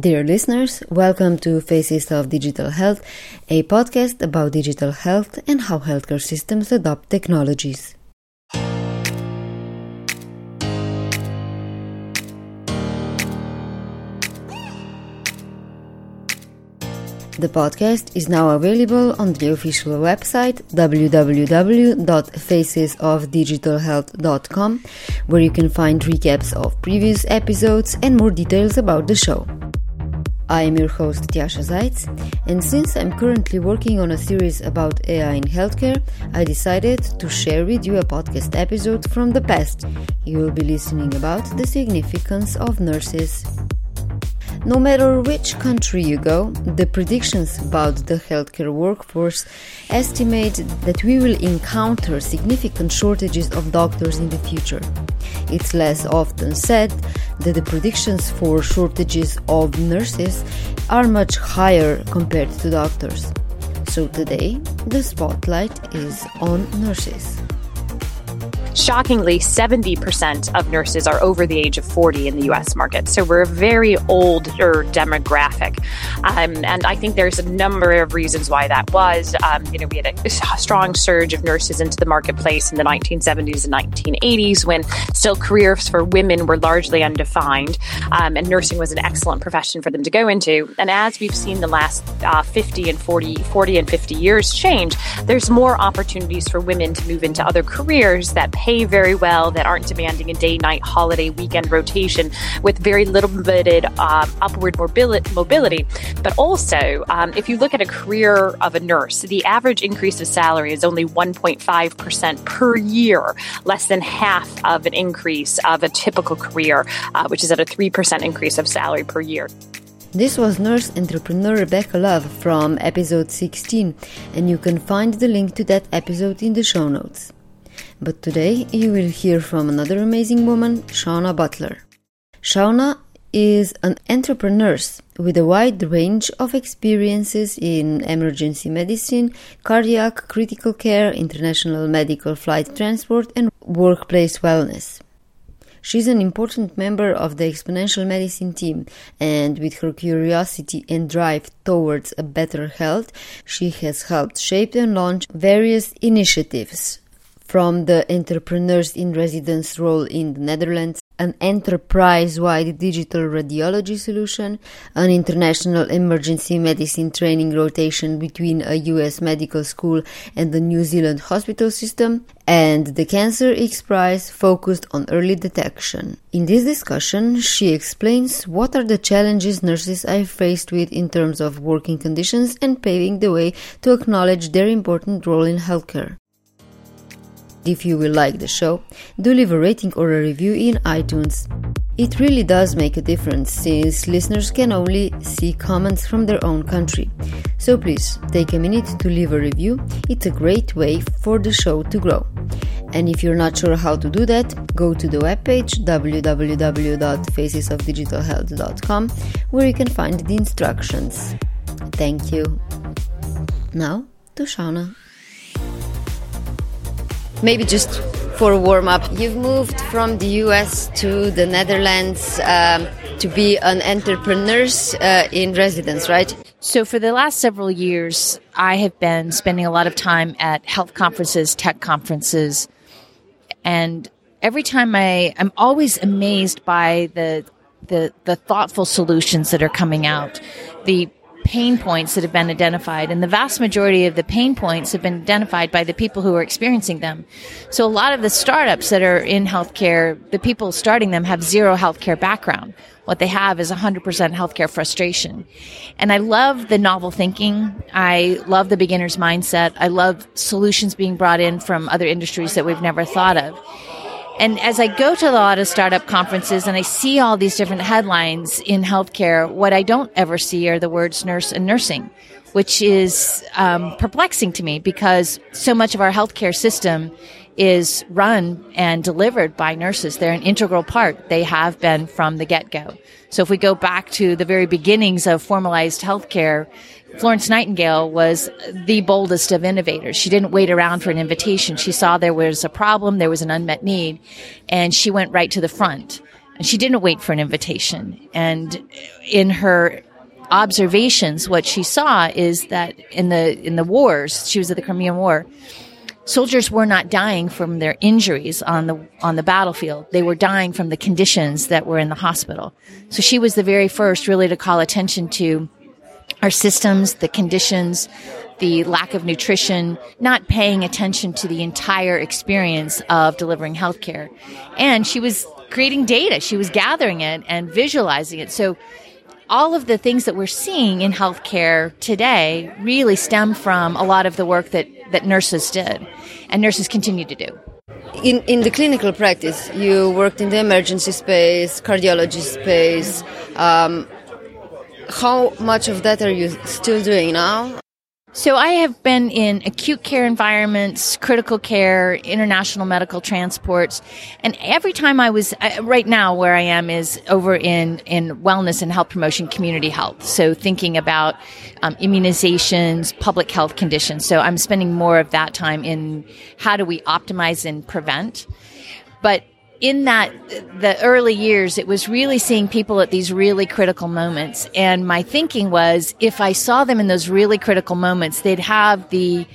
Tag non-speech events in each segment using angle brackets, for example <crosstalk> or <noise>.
Dear listeners, welcome to Faces of Digital Health, a podcast about digital health and how healthcare systems adopt technologies. The podcast is now available on the official website www.facesofdigitalhealth.com, where you can find recaps of previous episodes and more details about the show. I am your host Tjasa Zajc, and since I'm currently working on a series about AI in healthcare, I decided to share with you a podcast episode from the past. You will be listening about the significance of nurses. No matter which country you go, the predictions about the healthcare workforce estimate that we will encounter significant shortages of doctors in the future. It's less often said that the predictions for shortages of nurses are much higher compared to doctors. So today, the spotlight is on nurses. Shockingly, 70% of nurses are over the age of 40 in the US market. So we're a very older demographic. Um, and I think there's a number of reasons why that was. Um, you know, we had a, strong surge of nurses into the marketplace in the 1970s and 1980s when still careers for women were largely undefined. Um, and nursing was an excellent profession for them to go into. And as we've seen the last uh, 50 and 40, 40 and 50 years change, there's more opportunities for women to move into other careers that pay very well, that aren't demanding a day, night, holiday, weekend rotation with very limited um, upward mobility. But also, um, if you look at a career of a nurse, the average increase of salary is only 1.5% per year, less than half of an increase of a typical career, uh, which is at a 3% increase of salary per year. This was nurse entrepreneur Rebecca Love from episode 16, and you can find the link to that episode in the show notes. But today you will hear from another amazing woman, Shawna Butler. Shawna is an entrepreneur with a wide range of experiences in emergency medicine, cardiac, critical care, international medical flight transport, and workplace wellness. She's an important member of the exponential medicine team, and with her curiosity and drive towards a better health, she has helped shape and launch various initiatives from the Entrepreneurs in Residence role in the Netherlands, an enterprise wide digital radiology solution, an international emergency medicine training rotation between a US medical school and the New Zealand hospital system, and the Cancer X Prize focused on early detection. In this discussion, she explains what are the challenges nurses are faced with in terms of working conditions and paving the way to acknowledge their important role in healthcare. If you will like the show, do leave a rating or a review in iTunes. It really does make a difference since listeners can only see comments from their own country. So please take a minute to leave a review, it's a great way for the show to grow. And if you're not sure how to do that, go to the webpage www.facesofdigitalhealth.com where you can find the instructions. Thank you. Now to Shawna maybe just for a warm up, you've moved from the US to the Netherlands um, to be an entrepreneur uh, in residence, right? So, for the last several years, I have been spending a lot of time at health conferences, tech conferences, and every time I, I'm always amazed by the the, the thoughtful solutions that are coming out, the pain points that have been identified. And the vast majority of the pain points have been identified by the people who are experiencing them. So a lot of the startups that are in healthcare, the people starting them have zero healthcare background. What they have is 100% healthcare frustration. And I love the novel thinking. I love the beginner's mindset. I love solutions being brought in from other industries that we've never thought of. And as I go to a lot of startup conferences and I see all these different headlines in healthcare, what I don't ever see are the words nurse and nursing, which is um, perplexing to me because so much of our healthcare system is run and delivered by nurses. They're an integral part. They have been from the get go. So if we go back to the very beginnings of formalized healthcare, Florence Nightingale was the boldest of innovators. She didn't wait around for an invitation. She saw there was a problem, there was an unmet need, and she went right to the front. And she didn't wait for an invitation. And in her observations, what she saw is that in the in the wars, she was at the Crimean War, soldiers were not dying from their injuries on the on the battlefield. They were dying from the conditions that were in the hospital. So she was the very first really to call attention to our systems, the conditions, the lack of nutrition, not paying attention to the entire experience of delivering healthcare. And she was creating data. She was gathering it and visualizing it. So all of the things that we're seeing in healthcare today really stem from a lot of the work that, that nurses did and nurses continue to do. In, in the clinical practice, you worked in the emergency space, cardiology space. Um, how much of that are you still doing now? So I have been in acute care environments, critical care, international medical transports, and every time I was uh, right now where I am is over in in wellness and health promotion, community health. So thinking about um, immunizations, public health conditions. So I'm spending more of that time in how do we optimize and prevent. But in that the early years it was really seeing people at these really critical moments and my thinking was if i saw them in those really critical moments they'd have the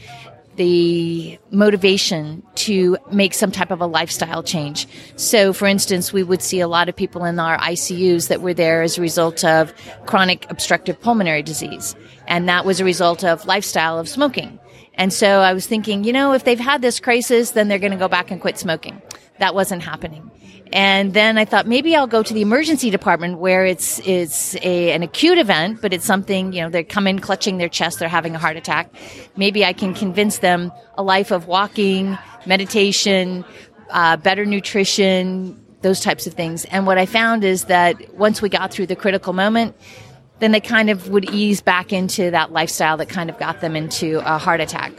the motivation to make some type of a lifestyle change. So, for instance, we would see a lot of people in our ICUs that were there as a result of chronic obstructive pulmonary disease. And that was a result of lifestyle of smoking. And so I was thinking, you know, if they've had this crisis, then they're going to go back and quit smoking. That wasn't happening. And then I thought maybe I'll go to the emergency department where it's it's a, an acute event, but it's something you know they come in clutching their chest, they're having a heart attack. Maybe I can convince them a life of walking, meditation, uh, better nutrition, those types of things. And what I found is that once we got through the critical moment, then they kind of would ease back into that lifestyle that kind of got them into a heart attack.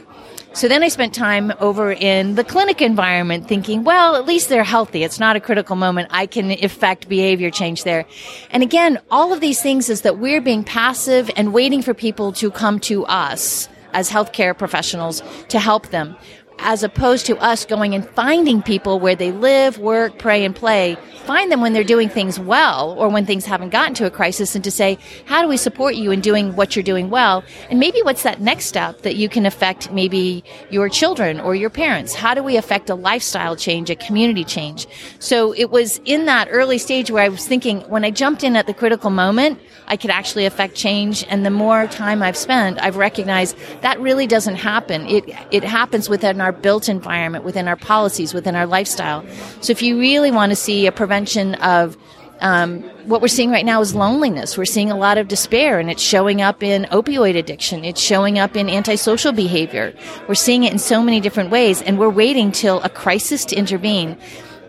So then I spent time over in the clinic environment thinking, well, at least they're healthy. It's not a critical moment. I can effect behavior change there. And again, all of these things is that we're being passive and waiting for people to come to us as healthcare professionals to help them as opposed to us going and finding people where they live, work, pray, and play. Find them when they're doing things well or when things haven't gotten to a crisis and to say, how do we support you in doing what you're doing well? And maybe what's that next step that you can affect maybe your children or your parents? How do we affect a lifestyle change, a community change? So it was in that early stage where I was thinking when I jumped in at the critical moment, I could actually affect change. And the more time I've spent, I've recognized that really doesn't happen. It, it happens within our our built environment, within our policies, within our lifestyle. So if you really want to see a prevention of um, what we're seeing right now is loneliness. We're seeing a lot of despair, and it's showing up in opioid addiction. It's showing up in antisocial behavior. We're seeing it in so many different ways, and we're waiting till a crisis to intervene.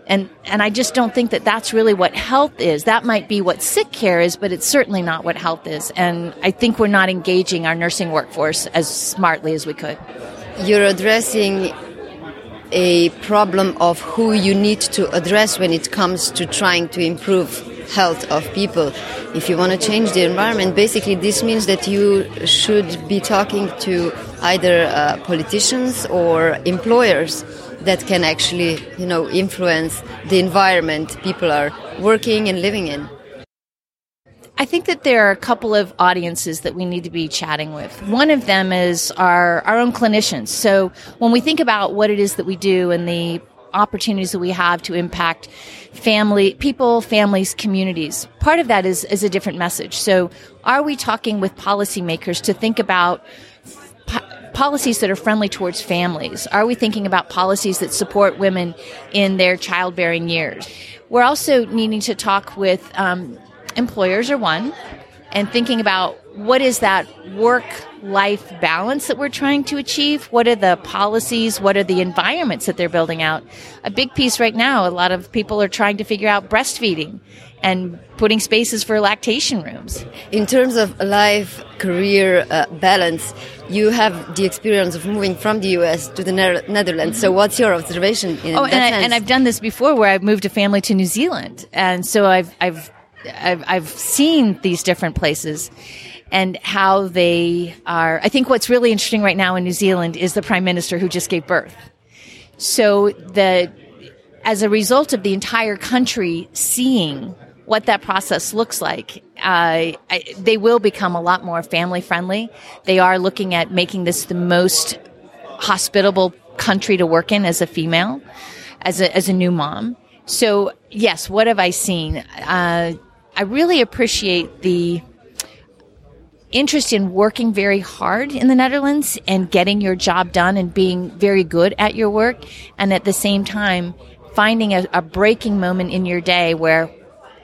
And and I just don't think that that's really what health is. That might be what sick care is, but it's certainly not what health is. And I think we're not engaging our nursing workforce as smartly as we could you're addressing a problem of who you need to address when it comes to trying to improve health of people. If you want to change the environment, basically this means that you should be talking to either uh, politicians or employers that can actually, you know, influence the environment people are working and living in. I think that there are a couple of audiences that we need to be chatting with. One of them is our, our own clinicians. So when we think about what it is that we do and the opportunities that we have to impact family, people, families, communities, part of that is, is a different message. So are we talking with policymakers to think about policies that are friendly towards families? Are we thinking about policies that support women in their childbearing years? We're also needing to talk with um, employers are one, and thinking about what is that work life balance that we're trying to achieve? What are the policies? What are the environments that they're building out? A big piece right now, a lot of people are trying to figure out breastfeeding and putting spaces for lactation rooms. In terms of life career uh, balance, you have the experience of moving from the US to the ne- Netherlands. So, what's your observation in oh, that and, sense? I, and I've done this before where I've moved a family to New Zealand. And so I've, I've I've, I've seen these different places and how they are. I think what's really interesting right now in New Zealand is the prime minister who just gave birth. So the as a result of the entire country seeing what that process looks like, uh, I, they will become a lot more family friendly. They are looking at making this the most hospitable country to work in as a female, as a, as a new mom. So, yes, what have I seen? Uh, I really appreciate the interest in working very hard in the Netherlands and getting your job done and being very good at your work. And at the same time, finding a, a breaking moment in your day where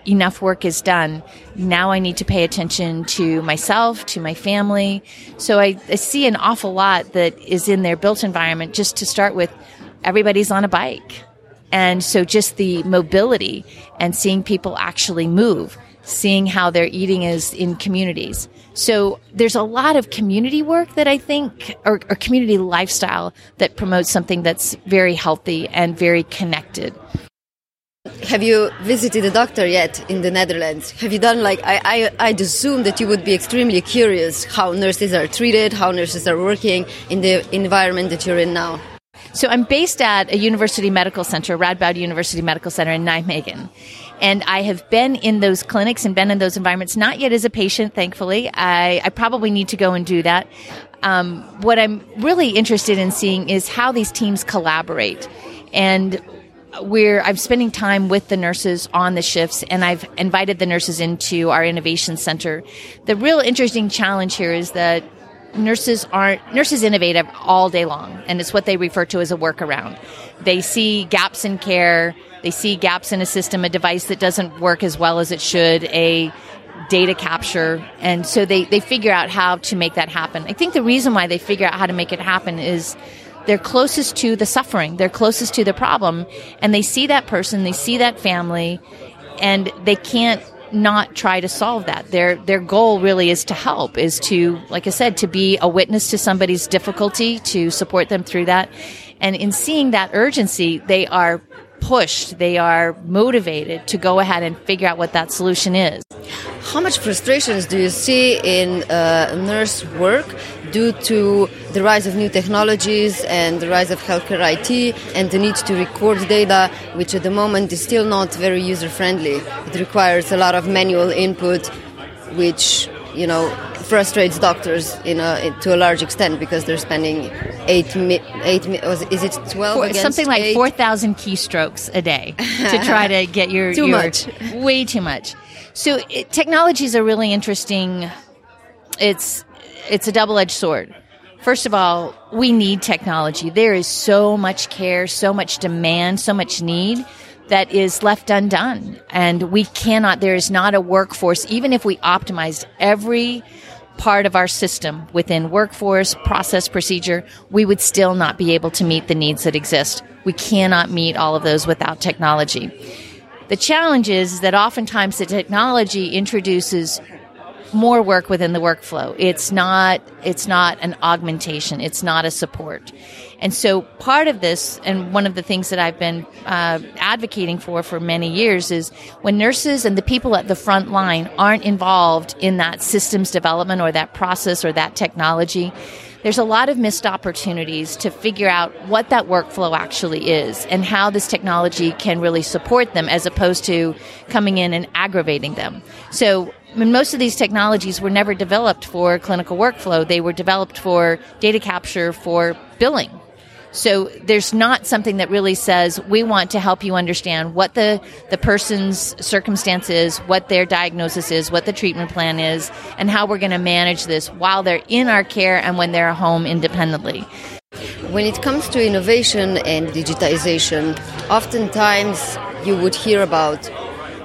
enough work is done. Now I need to pay attention to myself, to my family. So I, I, see an awful lot that is in their built environment. Just to start with, everybody's on a bike. And so just the mobility and seeing people actually move, seeing how their eating is in communities. So there's a lot of community work that I think, or, or community lifestyle that promotes something that's very healthy and very connected. Have you visited a doctor yet in the Netherlands? Have you done like I, I I'd assume that you would be extremely curious how nurses are treated, how nurses are working in the environment that you're in now. So I'm based at a university medical center, Radboud University Medical Center in Nijmegen. And I have been in those clinics and been in those environments, not yet as a patient, thankfully. I, I probably need to go and do that. Um, what I'm really interested in seeing is how these teams collaborate. And we're I'm spending time with the nurses on the shifts and I've invited the nurses into our innovation center. The real interesting challenge here is that nurses aren't nurses innovative all day long and it's what they refer to as a workaround. They see gaps in care, they see gaps in a system, a device that doesn't work as well as it should, a data capture and so they, they figure out how to make that happen. I think the reason why they figure out how to make it happen is they're closest to the suffering, they're closest to the problem, and they see that person, they see that family, and they can't not try to solve that. Their their goal really is to help, is to, like I said, to be a witness to somebody's difficulty, to support them through that. And in seeing that urgency, they are pushed, they are motivated to go ahead and figure out what that solution is. How much frustrations do you see in uh, nurse work due to the rise of new technologies and the rise of healthcare IT and the need to record data, which at the moment is still not very user friendly? It requires a lot of manual input, which you know frustrates doctors in a, to a large extent because they're spending eight eight is it twelve Four, something like four thousand keystrokes a day to <laughs> try to get your too your, much way too much. So it, technologies are really interesting. It's it's a double edged sword. First of all, we need technology. There is so much care, so much demand, so much need that is left undone. And we cannot, there is not a workforce, even if we optimized every part of our system within workforce, process, procedure, we would still not be able to meet the needs that exist. We cannot meet all of those without technology. The challenge is that oftentimes the technology introduces more work within the workflow. It's not, it's not an augmentation. It's not a support. And so part of this, and one of the things that I've been uh, advocating for for many years is when nurses and the people at the front line aren't involved in that systems development or that process or that technology, there's a lot of missed opportunities to figure out what that workflow actually is and how this technology can really support them as opposed to coming in and aggravating them. So I mean, most of these technologies were never developed for clinical workflow. They were developed for data capture for billing. So there's not something that really says we want to help you understand what the, the person's circumstance is, what their diagnosis is, what the treatment plan is, and how we're going to manage this while they're in our care and when they're home independently. When it comes to innovation and digitization, oftentimes you would hear about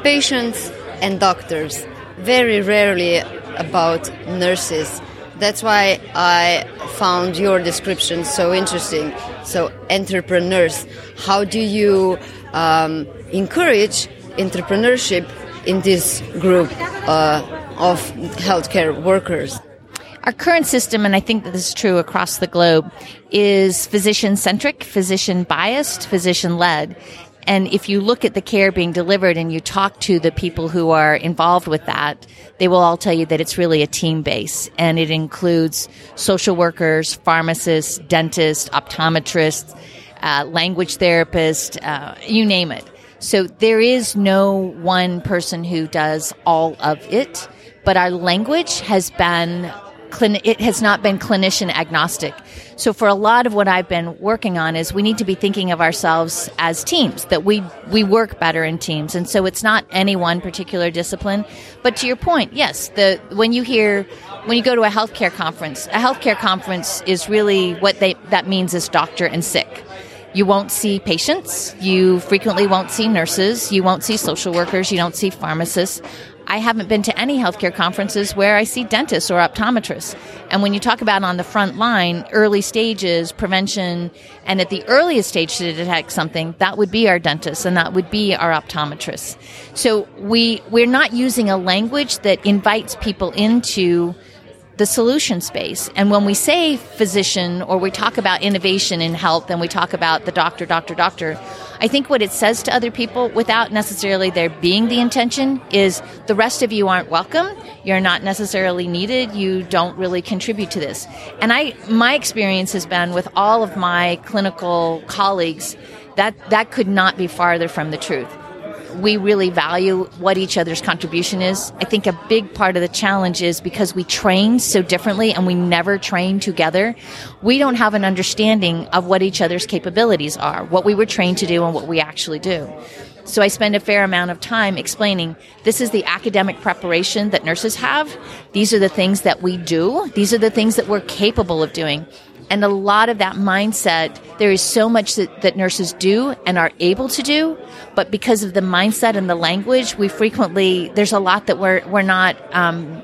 patients and doctors very rarely about nurses. That's why I found your description so interesting. So, entrepreneurs, how do you um, encourage entrepreneurship in this group uh, of healthcare workers? Our current system, and I think that this is true across the globe, is physician centric, physician biased, physician led. And if you look at the care being delivered and you talk to the people who are involved with that, they will all tell you that it's really a team base and it includes social workers, pharmacists, dentists, optometrists, uh, language therapists, uh, you name it. So there is no one person who does all of it, but our language has been it has not been clinician agnostic. So for a lot of what I've been working on is we need to be thinking of ourselves as teams that we we work better in teams. And so it's not any one particular discipline, but to your point, yes, the when you hear when you go to a healthcare conference, a healthcare conference is really what they that means is doctor and sick. You won't see patients. You frequently won't see nurses. You won't see social workers. You don't see pharmacists. I haven't been to any healthcare conferences where I see dentists or optometrists. And when you talk about on the front line, early stages, prevention, and at the earliest stage to detect something, that would be our dentists and that would be our optometrists. So we, we're not using a language that invites people into the solution space. And when we say physician or we talk about innovation in health and we talk about the doctor, doctor, doctor, I think what it says to other people without necessarily there being the intention is the rest of you aren't welcome. You're not necessarily needed. You don't really contribute to this. And I, my experience has been with all of my clinical colleagues that that could not be farther from the truth we really value what each other's contribution is. I think a big part of the challenge is because we train so differently and we never train together, we don't have an understanding of what each other's capabilities are, what we were trained to do and what we actually do. So I spend a fair amount of time explaining this is the academic preparation that nurses have. These are the things that we do. These are the things that we're capable of doing. And a lot of that mindset, there is so much that, that nurses do and are able to do, but because of the mindset and the language, we frequently, there's a lot that we're, we're not, um,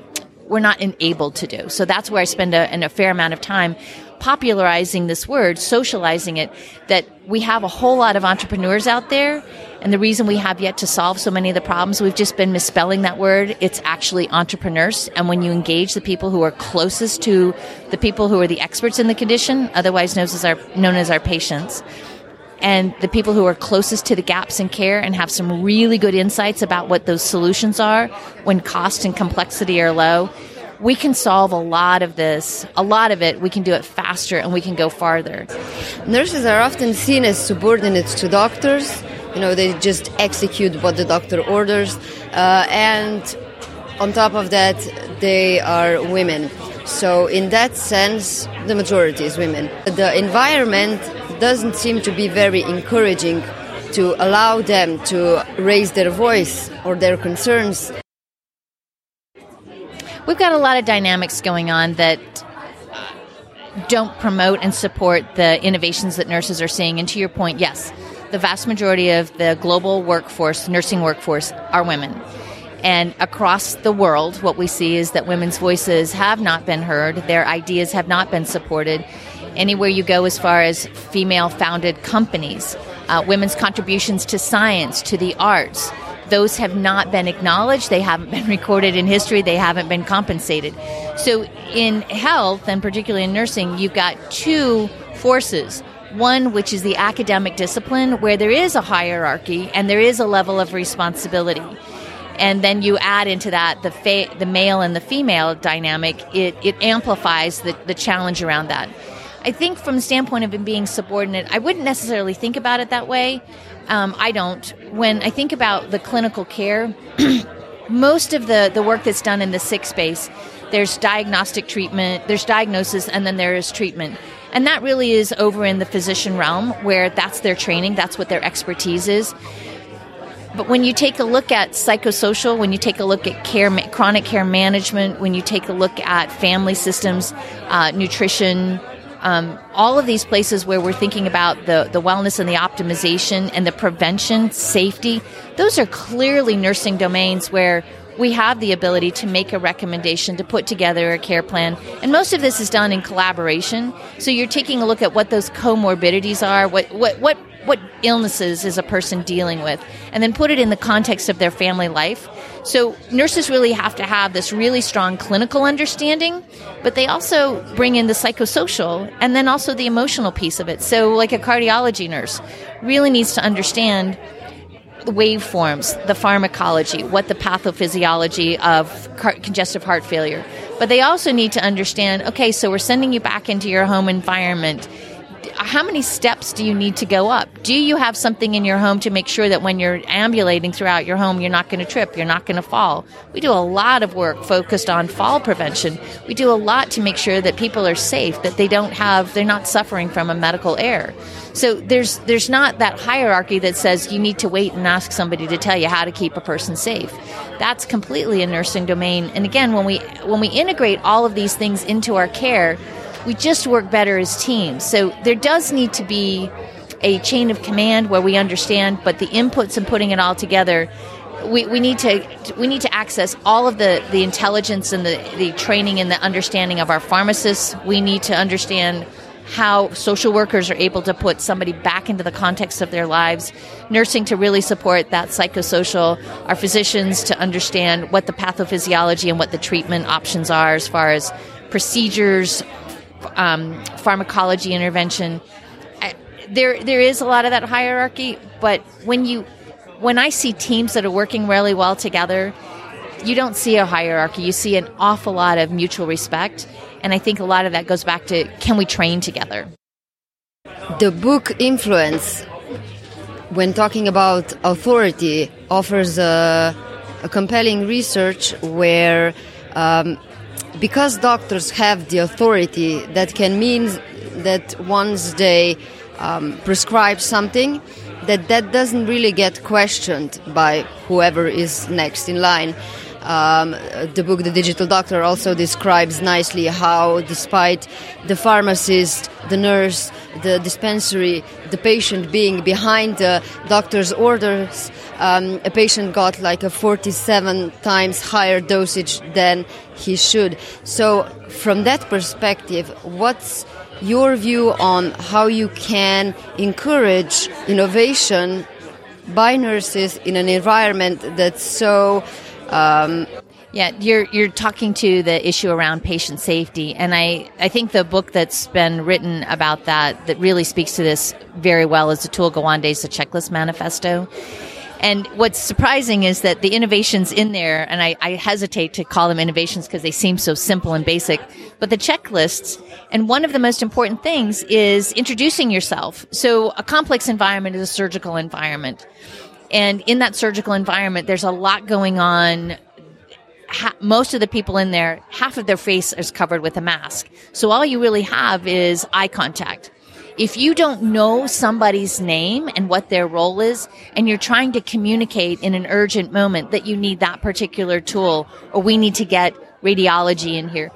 we're not enabled to do. So that's where I spend a, a fair amount of time popularizing this word, socializing it, that we have a whole lot of entrepreneurs out there. And the reason we have yet to solve so many of the problems, we've just been misspelling that word. It's actually nursepreneurs. And when you engage the people who are closest to the people who are the experts in the condition, otherwise known as our, known as our patients, and the people who are closest to the gaps in care and have some really good insights about what those solutions are when cost and complexity are low, we can solve a lot of this, a lot of it, we can do it faster and we can go farther. Nurses are often seen as subordinates to doctors. You know, they just execute what the doctor orders. Uh, and on top of that, they are women. So, in that sense, the majority is women. The environment doesn't seem to be very encouraging to allow them to raise their voice or their concerns we've got a lot of dynamics going on that don't promote and support the innovations that nurses are seeing. And to your point, yes, the vast majority of the global workforce, nursing workforce, are women. And across the world, what we see is that women's voices have not been heard, their ideas have not been supported. Anywhere you go, as far as female founded companies, uh, women's contributions to science, to the arts, those have not been acknowledged, they haven't been <laughs> recorded in history, they haven't been compensated. So, in health, and particularly in nursing, you've got two forces. One, which is the academic discipline, where there is a hierarchy and there is a level of responsibility. And then you add into that the, fa- the male and the female dynamic, it, it amplifies the, the challenge around that. I think from the standpoint of being subordinate, I wouldn't necessarily think about it that way. Um, I don't. When I think about the clinical care, <clears throat> most of the, the work that's done in the sick space, there's diagnostic treatment, there's diagnosis, and then there is treatment. And that really is over in the physician realm where that's their training, that's what their expertise is. But when you take a look at psychosocial, when you take a look at care, chronic care management, when you take a look at family systems, uh, nutrition, um, all of these places where we're thinking about the, the wellness and the optimization and the prevention, safety, those are clearly nursing domains where we have the ability to make a recommendation, to put together a care plan. And most of this is done in collaboration. So you're taking a look at what those comorbidities are, what, what, what what illnesses is a person dealing with, and then put it in the context of their family life. So nurses really have to have this really strong clinical understanding, but they also bring in the psychosocial and then also the emotional piece of it. So like a cardiology nurse really needs to understand the waveforms, the pharmacology, what the pathophysiology of congestive heart failure. But they also need to understand okay, so we're sending you back into your home environment how many steps do you need to go up? Do you have something in your home to make sure that when you're ambulating throughout your home, you're not going to trip, you're not going to fall? We do a lot of work focused on fall prevention. We do a lot to make sure that people are safe, that they don't have, they're not suffering from a medical error. So there's there's not that hierarchy that says you need to wait and ask somebody to tell you how to keep a person safe. That's completely a nursing domain. And again, when we when we integrate all of these things into our care, we just work better as teams. So there does need to be a chain of command where we understand, but the inputs and putting it all together, we, we need to we need to access all of the, the intelligence and the, the training and the understanding of our pharmacists. We need to understand how social workers are able to put somebody back into the context of their lives, nursing to really support that psychosocial, our physicians to understand what the pathophysiology and what the treatment options are as far as procedures, um, pharmacology intervention. There, there is a lot of that hierarchy, but when you, when I see teams that are working really well together, you don't see a hierarchy. You see an awful lot of mutual respect, and I think a lot of that goes back to can we train together. The book Influence, when talking about authority, offers a, a compelling research where um, because doctors have the authority, that can mean that once they um, prescribe something, that that doesn't really get questioned by whoever is next in line. Um, the book The Digital Doctor also describes nicely how, despite the pharmacist, the nurse, the dispensary, the patient being behind the doctor's orders, um, a patient got like a 47 times higher dosage than he should. So, from that perspective, what's your view on how you can encourage innovation by nurses in an environment that's so um, yeah, you're you're talking to the issue around patient safety, and I, I think the book that's been written about that that really speaks to this very well is Atul Gawande's The Checklist Manifesto. And what's surprising is that the innovations in there, and I, I hesitate to call them innovations because they seem so simple and basic, but the checklists, and one of the most important things is introducing yourself. So a complex environment is a surgical environment. And in that surgical environment, there's a lot going on. Ha- most of the people in there, half of their face is covered with a mask. So all you really have is eye contact. If you don't know somebody's name and what their role is, and you're trying to communicate in an urgent moment that you need that particular tool, or we need to get radiology in here,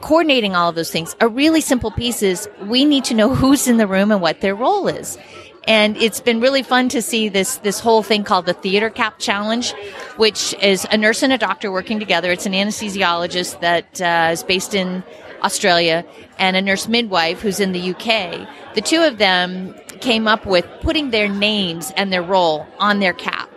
coordinating all of those things. A really simple piece is we need to know <laughs> who's in the room and what their role is. And it's been really fun to see this, this whole thing called the Theater Cap Challenge, which is a nurse and a doctor working together. It's an anesthesiologist that uh, is based in Australia and a nurse midwife who's in the UK. The two of them came up with putting their names and their role on their cap.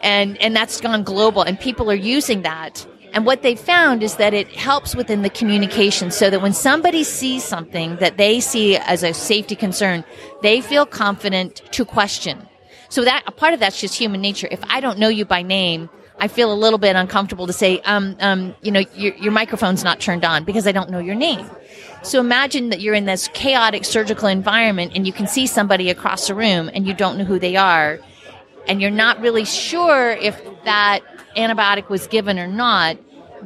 And, and that's gone global and people are using that and what they found is that it helps within the communication so that when somebody sees something that they see as a safety concern, they feel confident to question. So that a part of that's just human nature. If I don't know you by name, I feel a little bit uncomfortable to say, um, um, you know, your, your microphone's not turned on because I don't know your name. So imagine that you're in this chaotic surgical environment and you can see somebody across the room and you don't know who they are and you're not really sure if that antibiotic was given or not,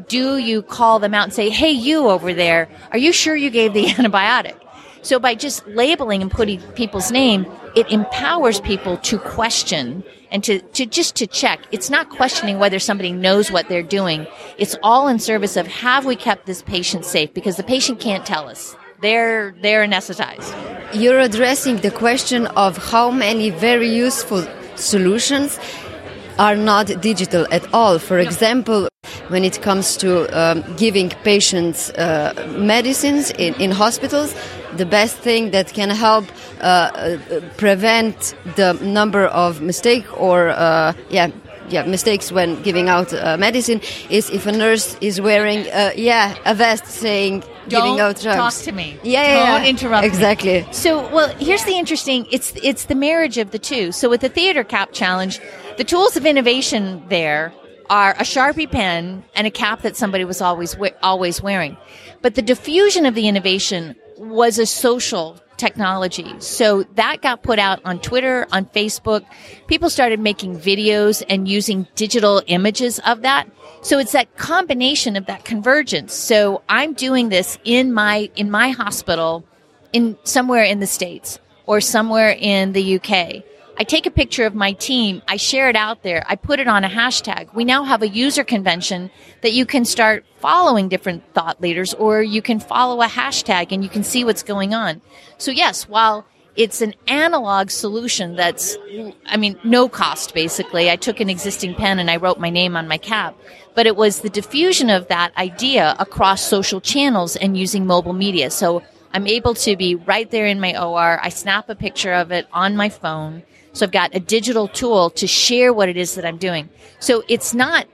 do you call them out and say, hey, you over there, are you sure you gave the <laughs> antibiotic? So by just labeling and putting people's name, it empowers people to question and to, to just to check. It's not questioning whether somebody knows what they're doing. It's all in service of have we kept this patient safe? Because the patient can't tell us. They're they're anesthetized. You're addressing the question of how many very useful solutions are not digital at all. For example, when it comes to um, giving patients uh, medicines in, in, hospitals, the best thing that can help uh, uh prevent the number of mistake or uh, yeah yeah mistakes when giving out uh, medicine is if a nurse is wearing uh, yeah a vest saying Don't giving out drugs. talk to me. Yeah, yeah Don't yeah. interrupt. me. Exactly. So, well, here's the interesting. It's it's the marriage of the two. So, with the theater cap challenge, the tools of innovation there are a Sharpie pen and a cap that somebody was always always wearing. But the diffusion of the innovation was a social technology. So that got put out on Twitter, on Facebook. People started making videos and using digital images of that. So it's that combination of that convergence. So I'm doing this in my, in my hospital in somewhere in the States or somewhere in the UK. I take a picture of my team, I share it out there, I put it on a hashtag. We now have a user convention that you can start following different thought leaders or you can follow a hashtag and you can see what's going on. So yes, while it's an analog solution that's, I mean, no cost basically. I took an existing pen and I wrote my name on my cap, but it was the diffusion of that idea across social channels and using mobile media. So I'm able to be right there in my OR. I snap a picture of it on my phone so I've got a digital tool to share what it is that I'm doing. So it's not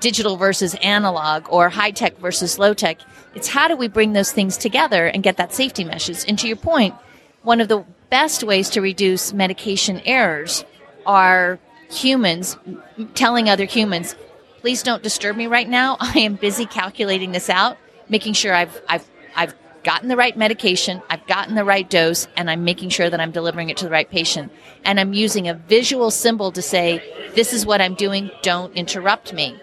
digital versus analog or high tech versus low tech. It's how do we bring those things together and get that safety message? And to your point, one of the best ways to reduce medication errors are humans telling other humans, please don't disturb me right now. <laughs> I am busy calculating this out, making sure I've, I've, I've gotten the right medication, I've gotten the right dose, and I'm making sure that I'm delivering it to the right patient. And I'm using a visual symbol to say, this is what I'm doing, don't interrupt me.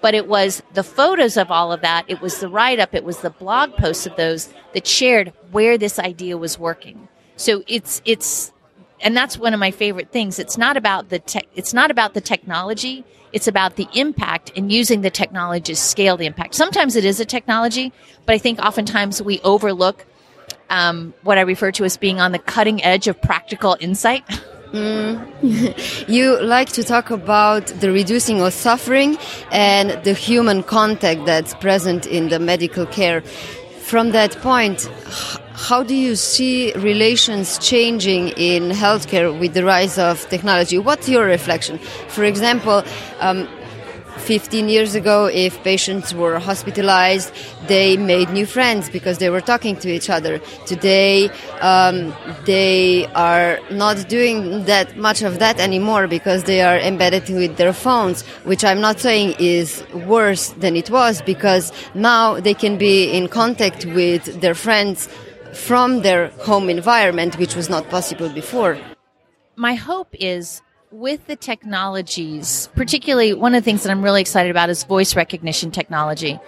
But it was the photos of all of that, it was the write up, it was the blog posts of those that shared where this idea was working. So it's, it's, and that's one of my favorite things. It's not about the tech, it's not about the technology. It's about the impact and using the technology to scale the impact. Sometimes it is a technology, but I think oftentimes we overlook um, what I refer to as being on the cutting edge of practical insight. <laughs> Mm. <laughs> you like to talk about the reducing of suffering and the human contact that's present in the medical care. From that point, how do you see relations changing in healthcare with the rise of technology? What's your reflection? For example, um, 15 years ago, if patients were hospitalized, they made new friends because they were talking to each other. Today, um, they are not doing that much of that anymore because they are embedded with their phones, which I'm not saying is worse than it was because now they can be in contact with their friends from their home environment, which was not possible before. My hope is with the technologies, particularly one of the things that I'm really excited about is voice recognition technology.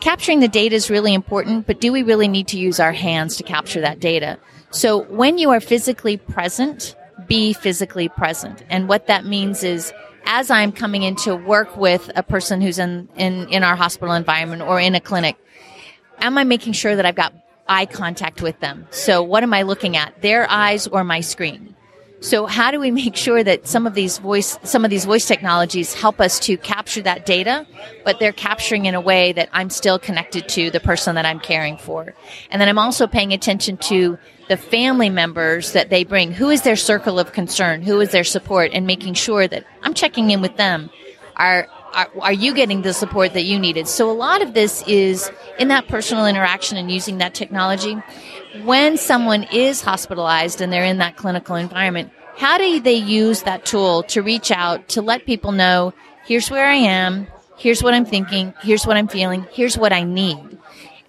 Capturing the data is really important, but do we really need to use our hands to capture that data? So when you are physically present, be physically present. And what that means is as I'm coming in to work with a person who's in, in, in our hospital environment or in a clinic, am I making sure that I've got eye contact with them. So what am I looking at? Their eyes or my screen? So how do we make sure that some of these voice, some of these voice technologies help us to capture that data, but they're capturing in a way that I'm still connected to the person that I'm caring for. And then I'm also paying attention to the family members that they bring. Who is their circle of concern? Who is their support? And making sure that I'm checking in with them. Are, are, are you getting the support that you needed? So a lot of this is in that personal interaction and using that technology. When someone is hospitalized and they're in that clinical environment, how do they use that tool to reach out to let people know, here's where I am, here's what I'm thinking, here's what I'm feeling, here's what I need.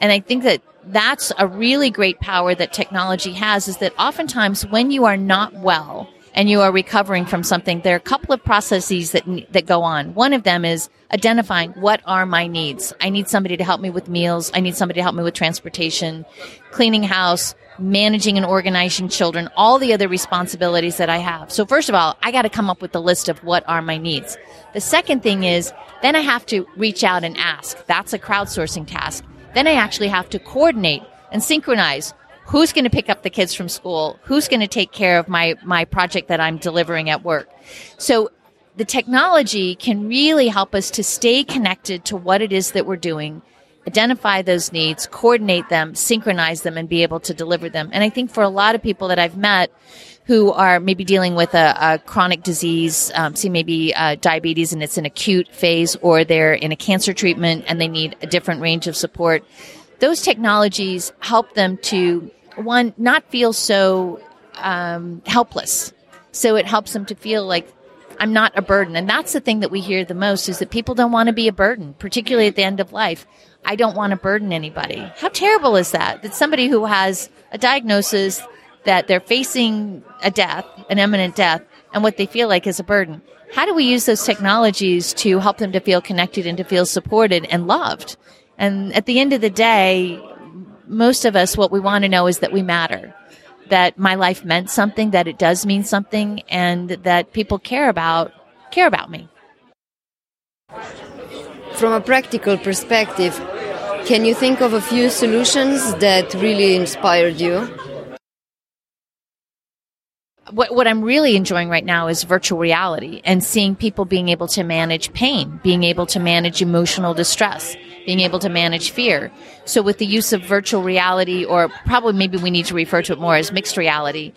And I think that that's a really great power that technology has is that oftentimes when you are not well, and you are recovering from something, there are a couple of processes that, that go on. One of them is identifying what are my needs. I need somebody to help me with meals. I need somebody to help me with transportation, cleaning house, managing and organizing children, all the other responsibilities that I have. So first of all, I got to come up with the list of what are my needs. The second thing is then I have to reach out and ask. That's a crowdsourcing task. Then I actually have to coordinate and synchronize who's going to pick up the kids from school who's going to take care of my my project that i'm delivering at work so the technology can really help us to stay connected to what it is that we're doing identify those needs coordinate them synchronize them and be able to deliver them and i think for a lot of people that i've met who are maybe dealing with a, a chronic disease, um, see maybe uh, diabetes and it's an acute phase, or they're in a cancer treatment and they need a different range of support. Those technologies help them to one, not feel so um, helpless. So it helps them to feel like I'm not a burden. And that's the thing that we hear the most is that people don't want to be a burden, particularly at the end of life. I don't want to burden anybody. How terrible is that? That somebody who has a diagnosis that they're facing a death, an imminent death, and what they feel like is a burden. How do we use those technologies to help them to feel connected and to feel supported and loved? And at the end of the day, most of us, what we want to know is that we matter, that my life meant something, that it does mean something, and that people care about care about me. From a practical perspective, can you think of a few solutions that really inspired you? What, what I'm really enjoying right now is virtual reality and seeing people being able to manage pain, being able to manage emotional distress, being able to manage fear. So with the use of virtual reality, or probably maybe we need to refer to it more as mixed reality,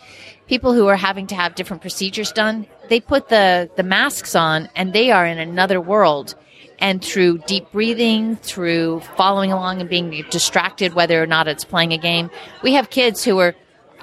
people who are having to have different procedures done, they put the, the masks on and they are in another world. And through deep breathing, through following along and being distracted, whether or not it's playing a game, we have kids who are,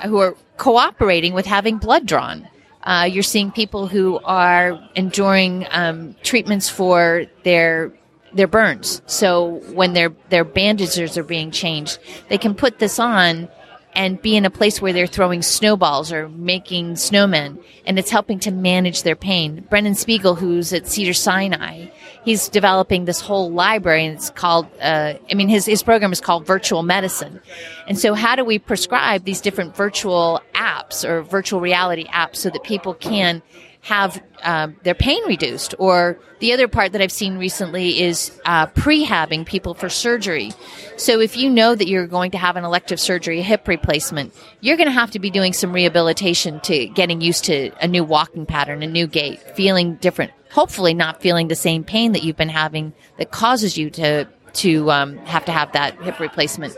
who are cooperating with having blood drawn. Uh, you're seeing people who are enduring um, treatments for their their burns. So when their their bandages are being changed, they can put this on and be in a place where they're throwing snowballs or making snowmen, and it's helping to manage their pain. Brennan Spiegel, who's at Cedars-Sinai, he's developing this whole library, and it's called. Uh, I mean, his his program is called Virtual Medicine, and so how do we prescribe these different virtual apps or virtual reality apps so that people can have um, their pain reduced. Or the other part that I've seen recently is uh, prehabbing people for surgery. So if you know that you're going to have an elective surgery, a hip replacement, you're going to have to be doing some rehabilitation to getting used to a new walking pattern, a new gait, feeling different. Hopefully, not feeling the same pain that you've been having that causes you to to um, have to have that hip replacement.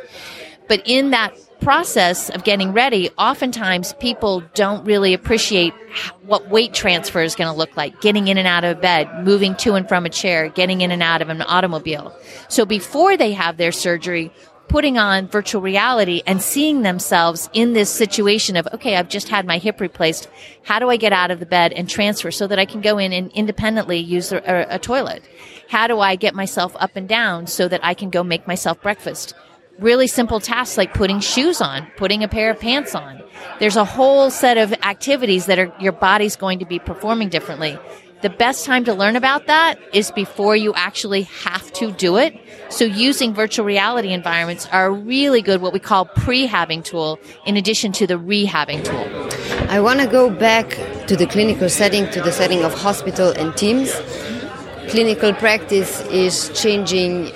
But in that process of getting ready, oftentimes people don't really appreciate what weight transfer is going to look like. Getting in and out of bed, moving to and from a chair, getting in and out of an automobile. So before they have their surgery, putting on virtual reality and seeing themselves in this situation of, okay, I've just had my hip replaced. How do I get out of the bed and transfer so that I can go in and independently use a, a, a toilet? How do I get myself up and down so that I can go make myself breakfast? Really simple tasks like putting shoes on, putting a pair of pants on. There's a whole set of activities that are your body's going to be performing differently. The best time to learn about that is before you actually have to do it. So using virtual reality environments are a really good what we call prehabbing tool in addition to the rehabbing tool. I want to go back to the clinical setting, to the setting of hospital and teams. Clinical practice is changing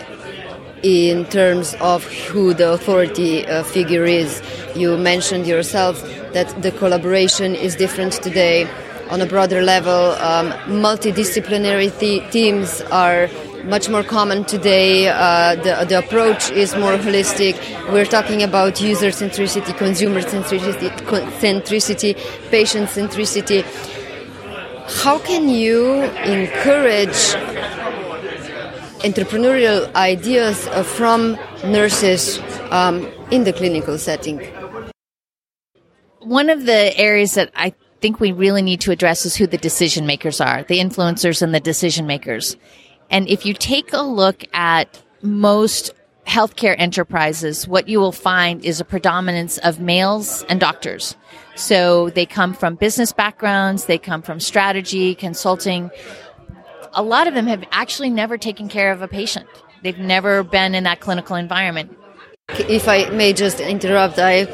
in terms of who the authority uh, figure is. You mentioned yourself that the collaboration is different today. On a broader level, um, multidisciplinary th- teams are much more common today. Uh, the, the approach is more holistic. We're talking about user centricity, consumer centricity, centricity patient centricity. How can you encourage entrepreneurial ideas uh, from nurses um, in the clinical setting? One of the areas that I think we really need to address is who the decision makers are, the influencers and the decision makers. And if you take a look at most healthcare enterprises, what you will find is a predominance of males and doctors. So they come from business backgrounds, they come from strategy, consulting a lot of them have actually never taken care of a patient. They've never been in that clinical environment. If I may just interrupt, I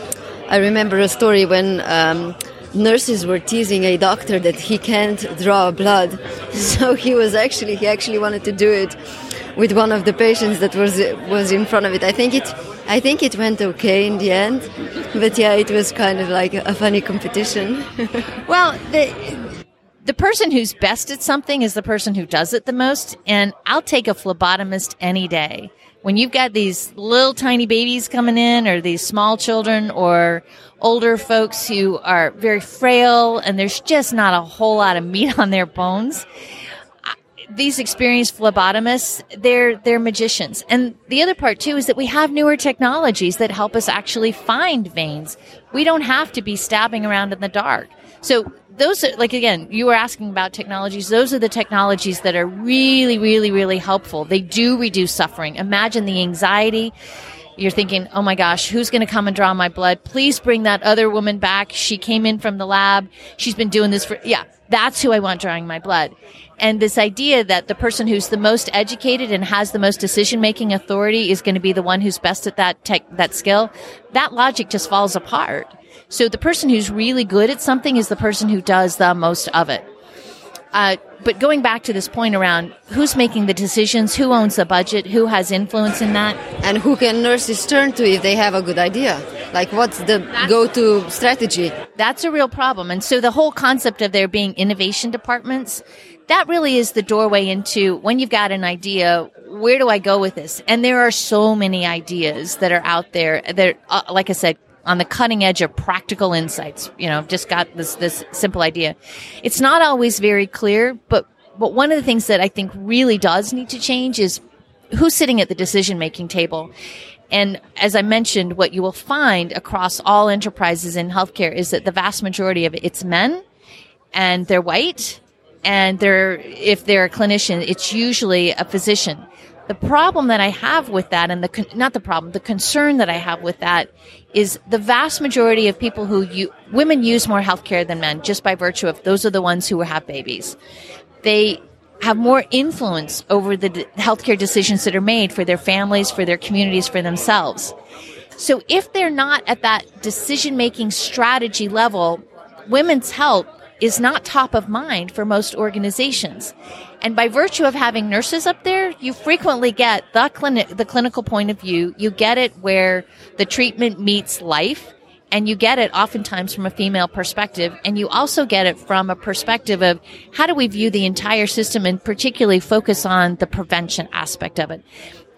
I remember a story when um, nurses were teasing a doctor that he can't draw blood, <laughs> so he was actually he actually wanted to do it with one of the patients that was was in front of it. I think it I think it went okay in the end, but yeah, it was kind of like a funny competition. <laughs> well, the the person who's best at something is the person who does it the most. And I'll take a phlebotomist any day. When you've got these little tiny babies coming in or these small children or older folks who are very frail and there's just not a whole lot of meat <laughs> on their bones, these experienced phlebotomists, they're, they're magicians. And the other part too is that we have newer technologies that help us actually find veins. We don't have to be stabbing around in the dark. So those are like again you were asking about technologies. Those are the technologies that are really really really helpful. They do reduce suffering. Imagine the anxiety. You're thinking oh my gosh who's going to come and draw my blood? Please bring that other woman back. She came in from the lab. She's been doing this for yeah that's who i want drawing my blood and this idea that the person who's the most educated and has the most decision making authority is going to be the one who's best at that tech, that skill that logic just falls apart so the person who's really good at something is the person who does the most of it. Uh, but going back to this point around who's making the decisions, who owns the budget, who has influence in that, and who can nurses turn to if they have a good idea? Like, what's the go-to strategy? That's a real problem. And so the whole concept of there being innovation departments, that really is the doorway into when you've got an idea, where do I go with this? And there are so many ideas that are out there that, uh, like I said, on the cutting edge of practical insights. You know, just got this, this simple idea. It's not always very clear, but, but one of the things that I think really does need to change is who's sitting at the decision making table. And as I mentioned, what you will find across all enterprises in healthcare is that the vast majority of it, it's men and they're white and they're, if they're a clinician, it's usually a physician. The problem that I have with that and the, not the problem, the concern that I have with that is the vast majority of people who you, women use more healthcare than men just by virtue of those are the ones who have babies. They have more influence over the healthcare decisions that are made for their families, for their communities, for themselves. So if they're not at that decision making strategy level, women's health is not top of mind for most organizations. And by virtue of having nurses up there, you frequently get the the clinical point of view. You get it where the treatment meets life and you get it oftentimes from a female perspective and you also get it from a perspective of how do we view the entire system and particularly focus on the prevention aspect of it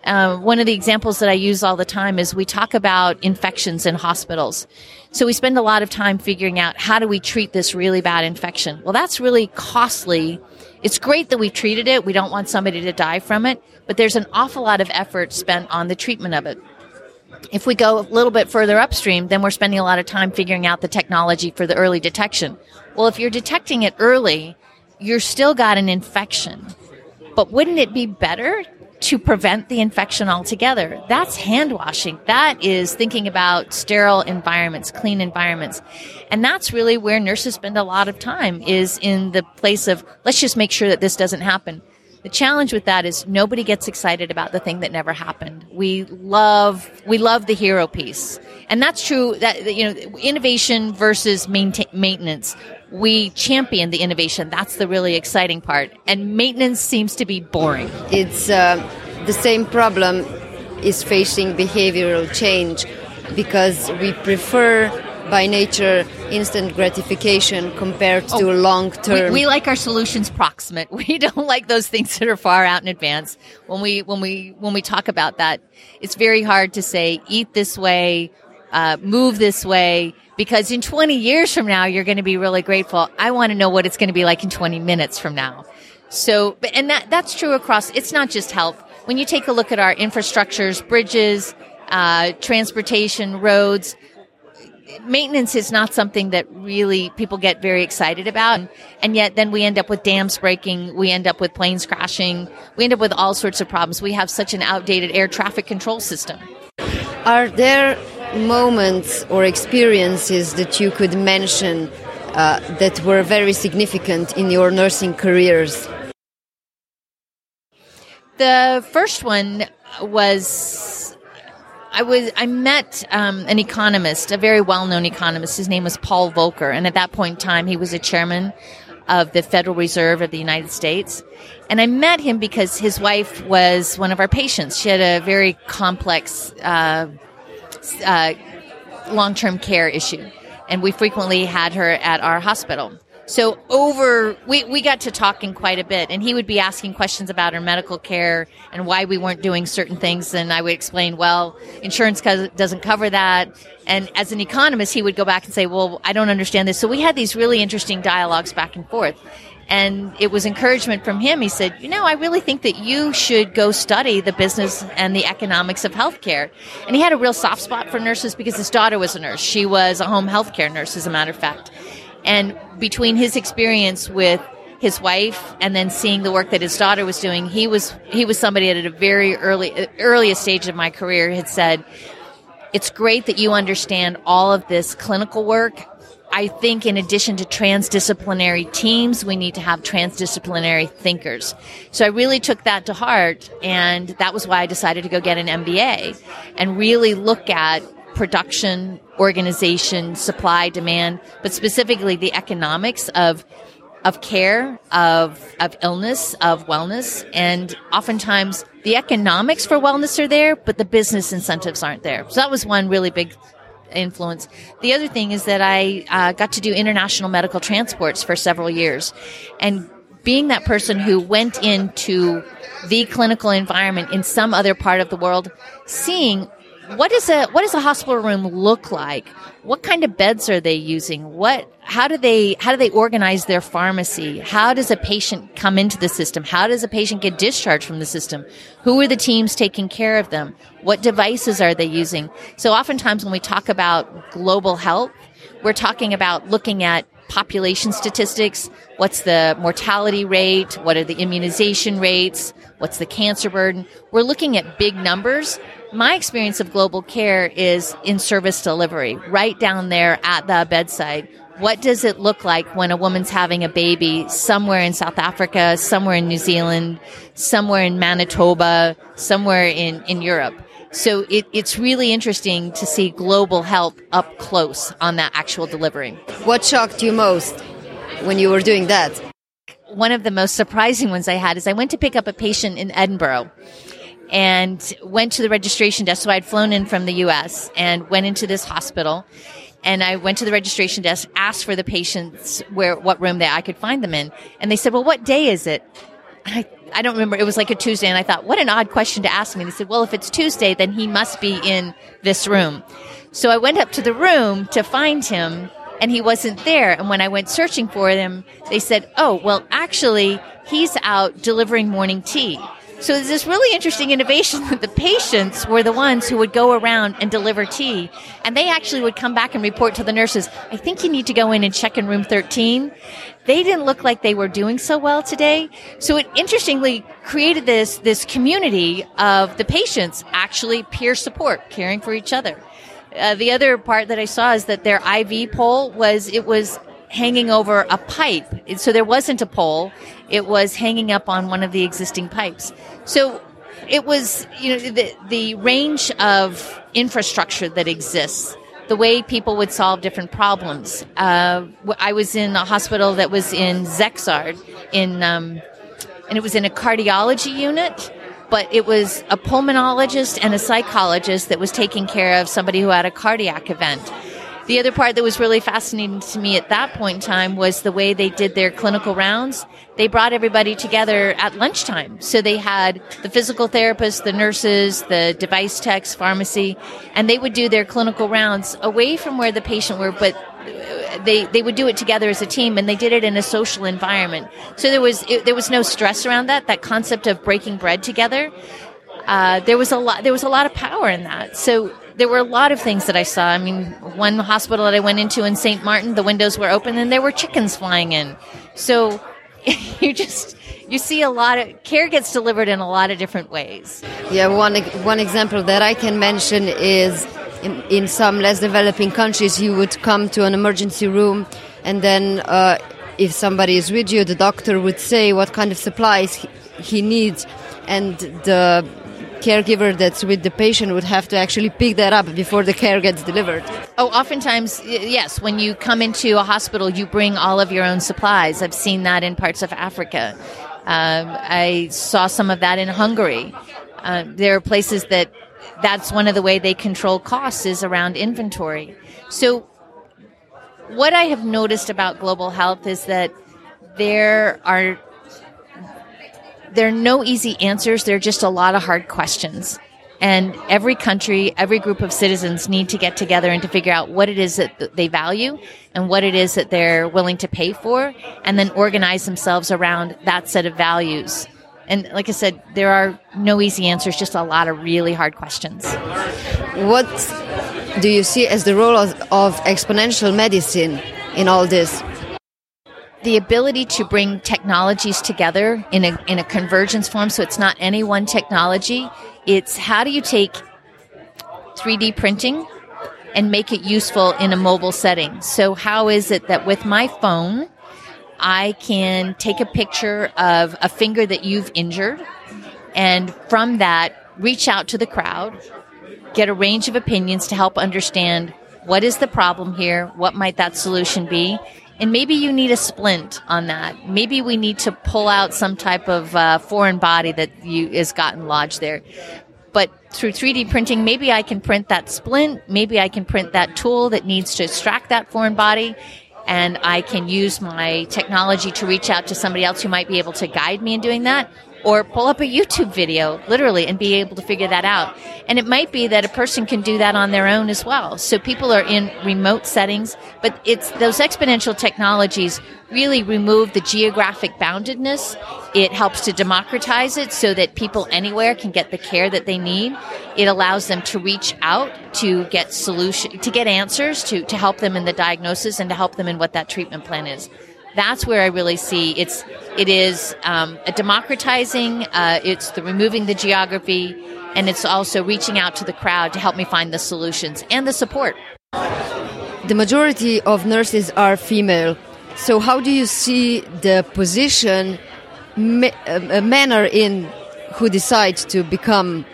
uh, one of the examples that I use all the time is we talk about infections in hospitals. So we spend a lot of time figuring out how do we treat this really bad infection. Well, that's really costly. It's great that we've treated it. We don't want somebody to die from it, but there's an awful lot of effort spent on the treatment of it. If we go a little bit further upstream, then we're spending a lot of time figuring out the technology for the early detection. Well, if you're detecting it early, you're still got an infection. But wouldn't it be better to prevent the infection altogether. That's hand washing. That is thinking about sterile environments, clean environments. And that's really where nurses spend a lot of time is in the place of, let's just make sure that this doesn't happen. The challenge with that is nobody gets excited about the thing that never happened. We love, we love the hero piece. And that's true that, you know, innovation versus maintain, maintenance. We champion the innovation. That's the really exciting part. And maintenance seems to be boring. It's uh, the same problem is facing behavioral change because we prefer by nature instant gratification compared to oh, long term. We, we, like our solutions proximate. <laughs> We don't like those things that are far out in advance. When we when we when we talk about that, it's very hard to say eat this way, uh, move this way. Because in 20 years from now, you're going to be really grateful. I want to know what it's going to be like in 20 minutes from now. So, and that, that's true across, it's not just health. When you take a look at our infrastructures, bridges, uh, transportation, roads, maintenance is not something that really people get very excited about. And, and, yet then we end up with dams breaking. We end up with planes crashing. We end up with all sorts of problems. We have such an outdated air traffic control system. Are there moments or experiences that you could mention uh, that were very significant in your nursing careers? The first one was I was I met um, an economist, a very well-known economist. His name was Paul Volcker, and at that point in time, he was a chairman of the Federal Reserve of the United States. And I met him because his wife was one of our patients. She had a very complex uh, uh, long term care issue. And we frequently had her at our hospital. So over, we, we got to talking quite a bit and he would be asking questions about her medical care and why we weren't doing certain things. And I would explain, well, insurance doesn't cover that. And as an economist, he would go back and say, well, I don't understand this. So we had these really interesting dialogues back and forth. And it was encouragement from him. He said, You know, I really think that you should go study the business and the economics of healthcare. And he had a real soft spot for nurses because his daughter was a nurse. She was a home healthcare nurse, as a matter of fact. And between his experience with his wife and then seeing the work that his daughter was doing, he was he was somebody that at a very early earliest stage of my career had said, "It's great that you understand all of this clinical work. I think in addition to transdisciplinary teams, we need to have transdisciplinary thinkers. So I really took that to heart, and that was why I decided to go get an MBA and really look at production, organization, supply, demand, but specifically the economics of of care, of of illness, of wellness, and oftentimes the economics for wellness are there, but the business incentives aren't there. So that was one really big influence. The other thing is that I uh, got to do international medical transports for several years, and being that person who went into the clinical environment in some other part of the world, seeing what is a what does a hospital room look like? What kind of beds are they using? What how do they how do they organize their pharmacy? How does a patient come into the system? How does a patient get discharged from the system? Who are the teams taking care of them? What devices are they using? So oftentimes when we talk about global health, we're talking about looking at population statistics. What's the mortality rate? What are the immunization rates? What's the cancer burden? We're looking at big numbers my experience of global care is in service delivery, right down there at the bedside. What does it look like when a woman's having a baby somewhere in South Africa, somewhere in New Zealand, somewhere in Manitoba, somewhere in, in Europe? So it, it's really interesting to see global help up close on that actual delivery. What shocked you most when you were doing that? One of the most surprising ones I had is I went to pick up a patient in Edinburgh and went to the registration desk. So I'd flown in from the US and went into this hospital. And I went to the registration desk, asked for the patients where, what room that I could find them in. And they said, well, what day is it? I, I don't remember. It was like a Tuesday. And I thought, what an odd question to ask me. And They said, well, if it's Tuesday, then he must be in this room. So I went up to the room to find him and he wasn't there. And when I went searching for him, they said, oh, well, actually, he's out delivering morning tea. So there's this really interesting innovation that the patients were the ones who would go around and deliver tea. And they actually would come back and report to the nurses, I think you need to go in and check in room 13. They didn't look like they were doing so well today. So it interestingly created this, this community of the patients actually peer support, caring for each other. Uh, the other part that I saw is that their IV pole was, it was hanging over a pipe. So there wasn't a pole. It was hanging up on one of the existing pipes. So it was, you know, the, the range of infrastructure that exists, the way people would solve different problems. Uh, I was in a hospital that was in Szekszárd, in, um, and it was in a cardiology unit but it was a pulmonologist and a psychologist that was taking care of somebody who had a cardiac event. The other part that was really fascinating to me at that point in time was the way they did their clinical rounds. They brought everybody together at lunchtime. So they had the physical therapists, the nurses, the device techs, pharmacy, and they would do their clinical rounds away from where the patient were, but they they would do it together as a team and they did it in a social environment so there was it, there was no stress around that that concept of breaking bread together uh, there was a lot there was a lot of power in that so there were a lot of things that I saw. I mean, one hospital that I went into in St. Martin, the windows were open and there were chickens flying in. So <laughs> you just you see a lot of care gets delivered in a lot of different ways. Yeah, one one example that I can mention is in, in some less developing countries, you would come to an emergency room, and then uh, if somebody is with you, the doctor would say what kind of supplies he, he needs, and the caregiver that's with the patient would have to actually pick that up before the care gets delivered. Oh, oftentimes, yes. When you come into a hospital, you bring all of your own supplies. I've seen that in parts of Africa. Um, I saw some of that in Hungary. Uh, there are places that that's one of the way they control costs is around inventory. So, what I have noticed about global health is that there are there are no easy answers. There are just a lot of hard questions. And every country, every group of citizens need to get together and to figure out what it is that they value and what it is that they're willing to pay for, and then organize themselves around that set of values. And like I said, there are no easy answers, just a lot of really hard questions. What do you see as the role of, of exponential medicine in all this? The ability to bring technologies together in a, in a convergence form. So it's not any one technology. It's how do you take 3D printing and make it useful in a mobile setting? So how is it that with my phone, I can take a picture of a finger that you've injured and from that reach out to the crowd, get a range of opinions to help understand what is the problem here? What might that solution be? And maybe you need a splint on that. Maybe we need to pull out some type of uh, foreign body that you is gotten lodged there. But through 3D printing, maybe I can print that splint. Maybe I can print that tool that needs to extract that foreign body. And I can use my technology to reach out to somebody else who might be able to guide me in doing that or pull up a YouTube video, literally, and be able to figure that out. And it might be that a person can do that on their own as well. So people are in remote settings, but it's those exponential technologies really remove the geographic boundedness. It helps to democratize it so that people anywhere can get the care that they need. It allows them to reach out to get solution, to get answers, to, to help them in the diagnosis and to help them in what that treatment plan is that's where I really see it's it is um, a democratizing. Uh, it's the removing the geography, and it's also reaching out to the crowd to help me find the solutions and the support. The majority of nurses are female. So how do you see the position uh, uh, men are in who decide to become?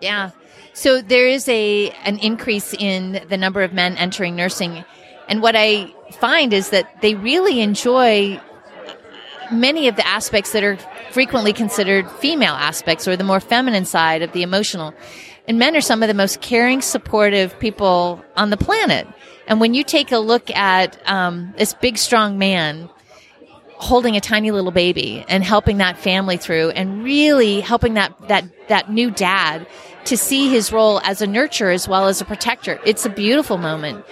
Yeah. So there is a an increase in the number of men entering nursing and what I find is that they really enjoy many of the aspects that are frequently considered female aspects or the more feminine side of the emotional. And men are some of the most caring, supportive people on the planet. And when you take a look at um, this big, strong man holding a tiny little baby and helping that family through, and really helping that that that new dad to see his role as a nurturer as well as a protector. It's a beautiful moment.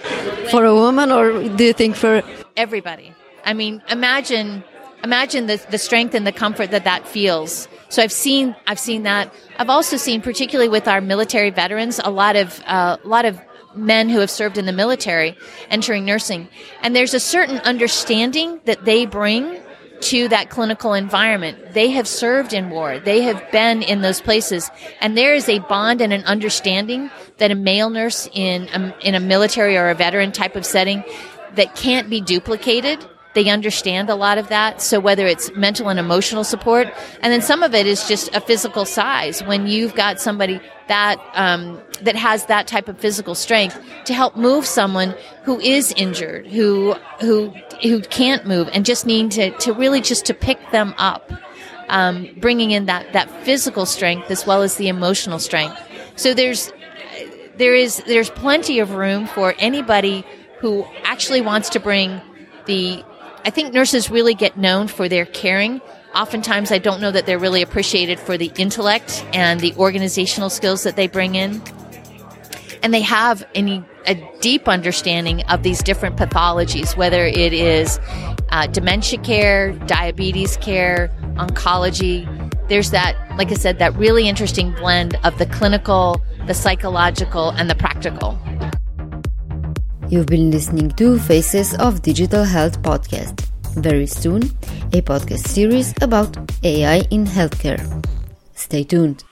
For a woman, or do you think for everybody? I mean, imagine imagine the, the strength and the comfort that that feels. So I've seen I've seen that. I've also seen, particularly with our military veterans, a lot of uh, a lot of men who have served in the military entering nursing, and there's a certain understanding that they bring to that clinical environment. They have served in war. They have been in those places. And there is a bond and an understanding that a male nurse in a, in a military or a veteran type of setting that can't be duplicated. They understand a lot of that. So whether it's mental and emotional support, and then some of it is just a physical size. When you've got somebody that um, that has that type of physical strength to help move someone who is injured, who who who can't move, and just need to to really just to pick them up, um, bringing in that that physical strength as well as the emotional strength. So there's there is there's plenty of room for anybody who actually wants to bring the I think nurses really get known for their caring oftentimes I don't know that they're really appreciated for the intellect and the organizational skills that they bring in. And they have any, a deep understanding of these different pathologies, whether it is uh, dementia care, diabetes care, oncology. There's that, like I said, that really interesting blend of the clinical, the psychological, and the practical. You've been listening to Faces of Digital Health podcast very soon a podcast series about AI in healthcare. Stay tuned.